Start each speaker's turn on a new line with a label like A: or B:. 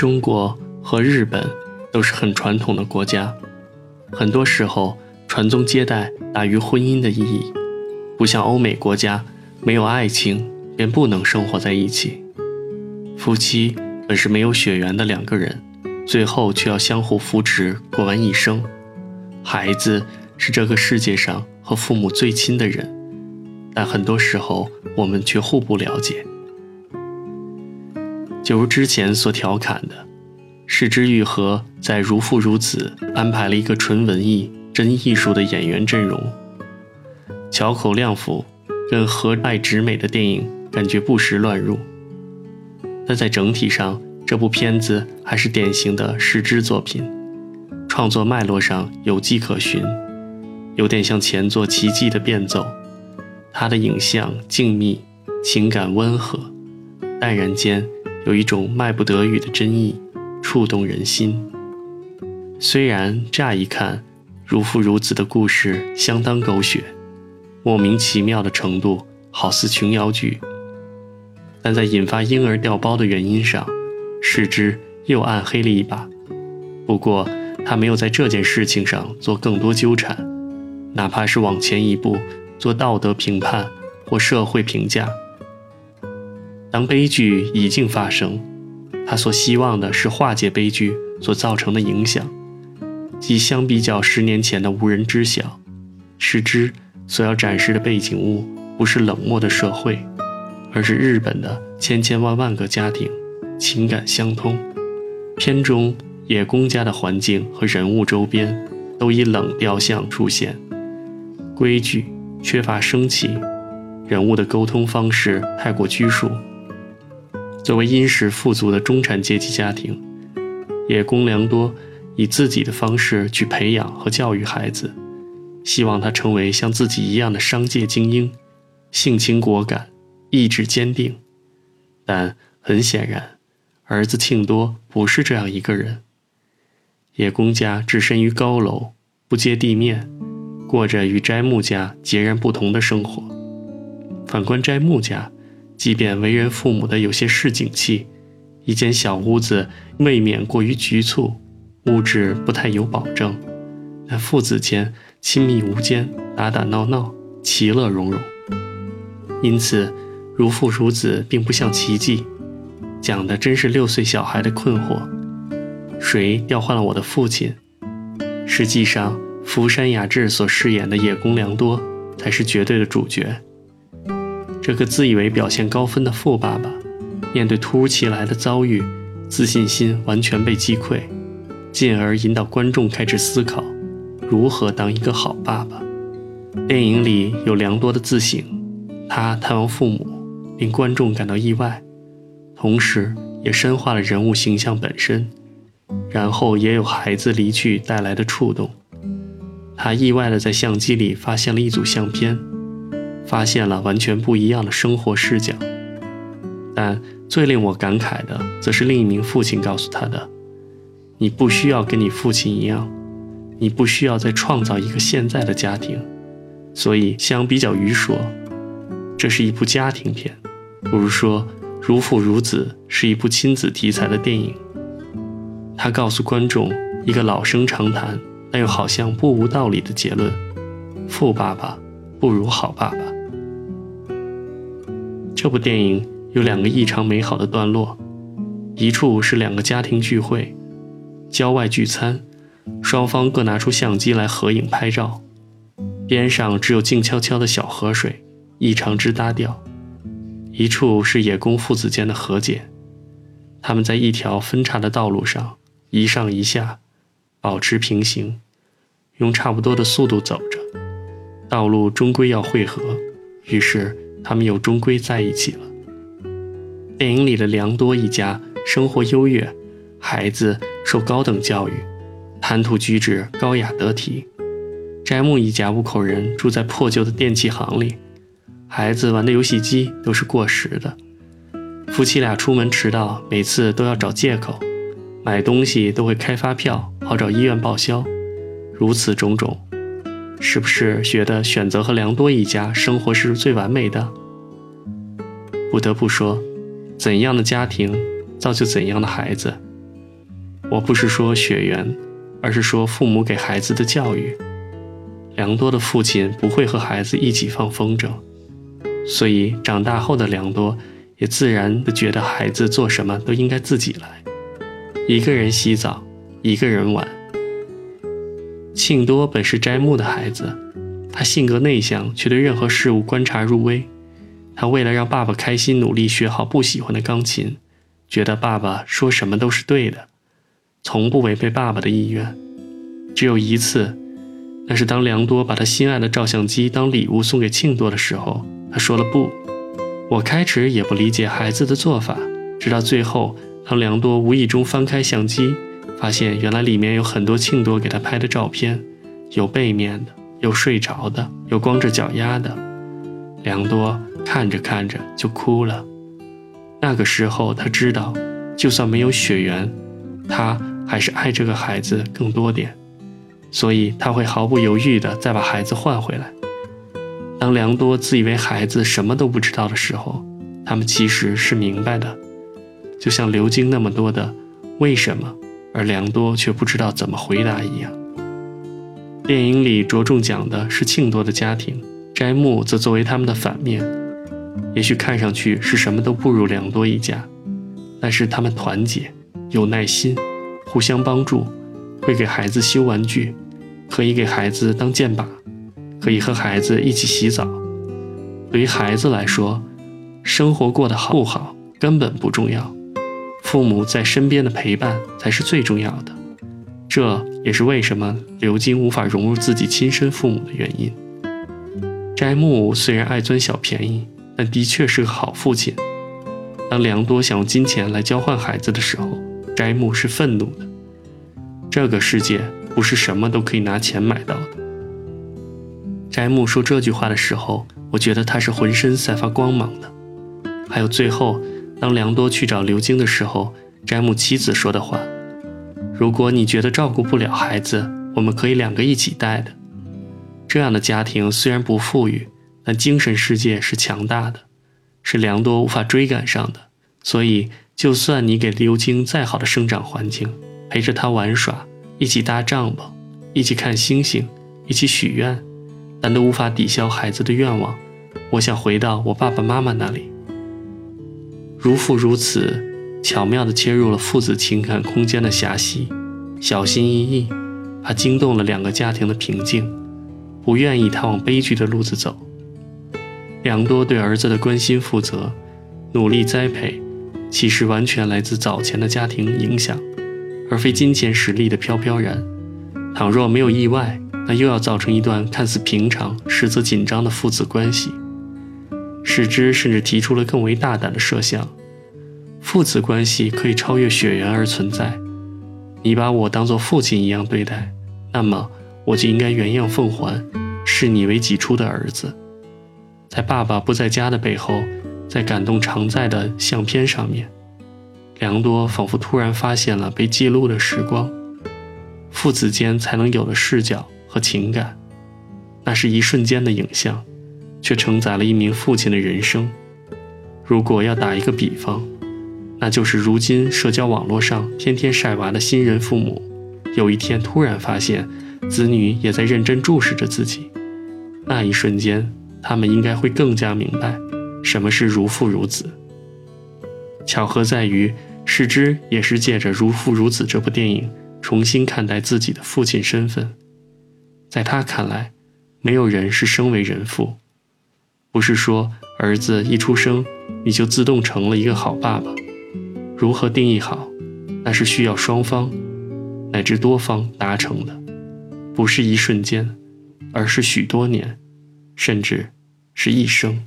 A: 中国和日本都是很传统的国家，很多时候传宗接代大于婚姻的意义，不像欧美国家，没有爱情便不能生活在一起。夫妻本是没有血缘的两个人，最后却要相互扶持过完一生。孩子是这个世界上和父母最亲的人，但很多时候我们却互不了解。就如之前所调侃的，是之愈合在《如父如子》安排了一个纯文艺、真艺术的演员阵容。巧口亮辅跟和爱直美的电影感觉不时乱入，但在整体上，这部片子还是典型的失之作品，创作脉络上有迹可循，有点像前作《奇迹》的变奏。它的影像静谧，情感温和，淡然间。有一种卖不得语的真意，触动人心。虽然乍一看，如父如子的故事相当狗血，莫名其妙的程度好似琼瑶剧，但在引发婴儿掉包的原因上，世之又暗黑了一把。不过他没有在这件事情上做更多纠缠，哪怕是往前一步做道德评判或社会评价。当悲剧已经发生，他所希望的是化解悲剧所造成的影响，即相比较十年前的无人知晓，失之所要展示的背景物不是冷漠的社会，而是日本的千千万万个家庭，情感相通。片中野宫家的环境和人物周边都以冷雕像出现，规矩缺乏生气，人物的沟通方式太过拘束。作为殷实富足的中产阶级家庭，野宫良多以自己的方式去培养和教育孩子，希望他成为像自己一样的商界精英，性情果敢，意志坚定。但很显然，儿子庆多不是这样一个人。野宫家置身于高楼，不接地面，过着与斋木家截然不同的生活。反观斋木家。即便为人父母的有些市井气，一间小屋子未免过于局促，物质不太有保证，但父子间亲密无间，打打闹闹，其乐融融。因此，如父如子并不像奇迹，讲的真是六岁小孩的困惑：谁调换了我的父亲？实际上，福山雅治所饰演的野宫良多才是绝对的主角。这个自以为表现高分的富爸爸，面对突如其来的遭遇，自信心完全被击溃，进而引导观众开始思考如何当一个好爸爸。电影里有良多的自省，他探望父母，令观众感到意外，同时也深化了人物形象本身。然后也有孩子离去带来的触动，他意外的在相机里发现了一组相片。发现了完全不一样的生活视角，但最令我感慨的，则是另一名父亲告诉他的：“你不需要跟你父亲一样，你不需要再创造一个现在的家庭。”所以，相比较于说这是一部家庭片，不如说《如父如子》是一部亲子题材的电影。他告诉观众一个老生常谈但又好像不无道理的结论：富爸爸不如好爸爸。这部电影有两个异常美好的段落，一处是两个家庭聚会，郊外聚餐，双方各拿出相机来合影拍照，边上只有静悄悄的小河水，异常之搭调；一处是野宫父子间的和解，他们在一条分叉的道路上一上一下，保持平行，用差不多的速度走着，道路终归要汇合，于是。他们又终归在一起了。电影里的良多一家生活优越，孩子受高等教育，谈吐举止高雅得体。斋木一家五口人住在破旧的电器行里，孩子玩的游戏机都是过时的。夫妻俩出门迟到，每次都要找借口，买东西都会开发票，好找医院报销。如此种种。是不是觉得选择和良多一家生活是最完美的？不得不说，怎样的家庭造就怎样的孩子。我不是说血缘，而是说父母给孩子的教育。良多的父亲不会和孩子一起放风筝，所以长大后的良多也自然的觉得孩子做什么都应该自己来，一个人洗澡，一个人玩。庆多本是斋木的孩子，他性格内向，却对任何事物观察入微。他为了让爸爸开心，努力学好不喜欢的钢琴，觉得爸爸说什么都是对的，从不违背爸爸的意愿。只有一次。那是当良多把他心爱的照相机当礼物送给庆多的时候，他说了不。我开始也不理解孩子的做法，直到最后，当良多无意中翻开相机，发现原来里面有很多庆多给他拍的照片，有背面的，有睡着的，有光着脚丫的。良多看着看着就哭了。那个时候他知道，就算没有血缘，他还是爱这个孩子更多点。所以他会毫不犹豫地再把孩子换回来。当良多自以为孩子什么都不知道的时候，他们其实是明白的，就像流经那么多的为什么，而良多却不知道怎么回答一样。电影里着重讲的是庆多的家庭，斋木则作为他们的反面。也许看上去是什么都不如良多一家，但是他们团结，有耐心，互相帮助。会给孩子修玩具，可以给孩子当箭靶，可以和孩子一起洗澡。对于孩子来说，生活过得好不好根本不重要，父母在身边的陪伴才是最重要的。这也是为什么刘金无法融入自己亲生父母的原因。斋木虽然爱钻小便宜，但的确是个好父亲。当良多想用金钱来交换孩子的时候，斋木是愤怒的。这个世界不是什么都可以拿钱买到的。斋木说这句话的时候，我觉得他是浑身散发光芒的。还有最后，当良多去找刘晶的时候，斋木妻子说的话：“如果你觉得照顾不了孩子，我们可以两个一起带的。”这样的家庭虽然不富裕，但精神世界是强大的，是良多无法追赶上的。所以，就算你给刘晶再好的生长环境，陪着他玩耍，一起搭帐篷，一起看星星，一起许愿，但都无法抵消孩子的愿望。我想回到我爸爸妈妈那里。如父如此，巧妙地切入了父子情感空间的狭隙，小心翼翼，怕惊动了两个家庭的平静，不愿意他往悲剧的路子走。良多对儿子的关心负责，努力栽培，其实完全来自早前的家庭影响。而非金钱实力的飘飘然。倘若没有意外，那又要造成一段看似平常实则紧张的父子关系。使之甚至提出了更为大胆的设想：父子关系可以超越血缘而存在。你把我当做父亲一样对待，那么我就应该原样奉还，视你为己出的儿子。在爸爸不在家的背后，在感动常在的相片上面。良多仿佛突然发现了被记录的时光，父子间才能有的视角和情感，那是一瞬间的影像，却承载了一名父亲的人生。如果要打一个比方，那就是如今社交网络上天天晒娃的新人父母，有一天突然发现子女也在认真注视着自己，那一瞬间，他们应该会更加明白什么是如父如子。巧合在于。世之也是借着《如父如子》这部电影，重新看待自己的父亲身份。在他看来，没有人是生为人父，不是说儿子一出生你就自动成了一个好爸爸。如何定义好，那是需要双方乃至多方达成的，不是一瞬间，而是许多年，甚至是一生。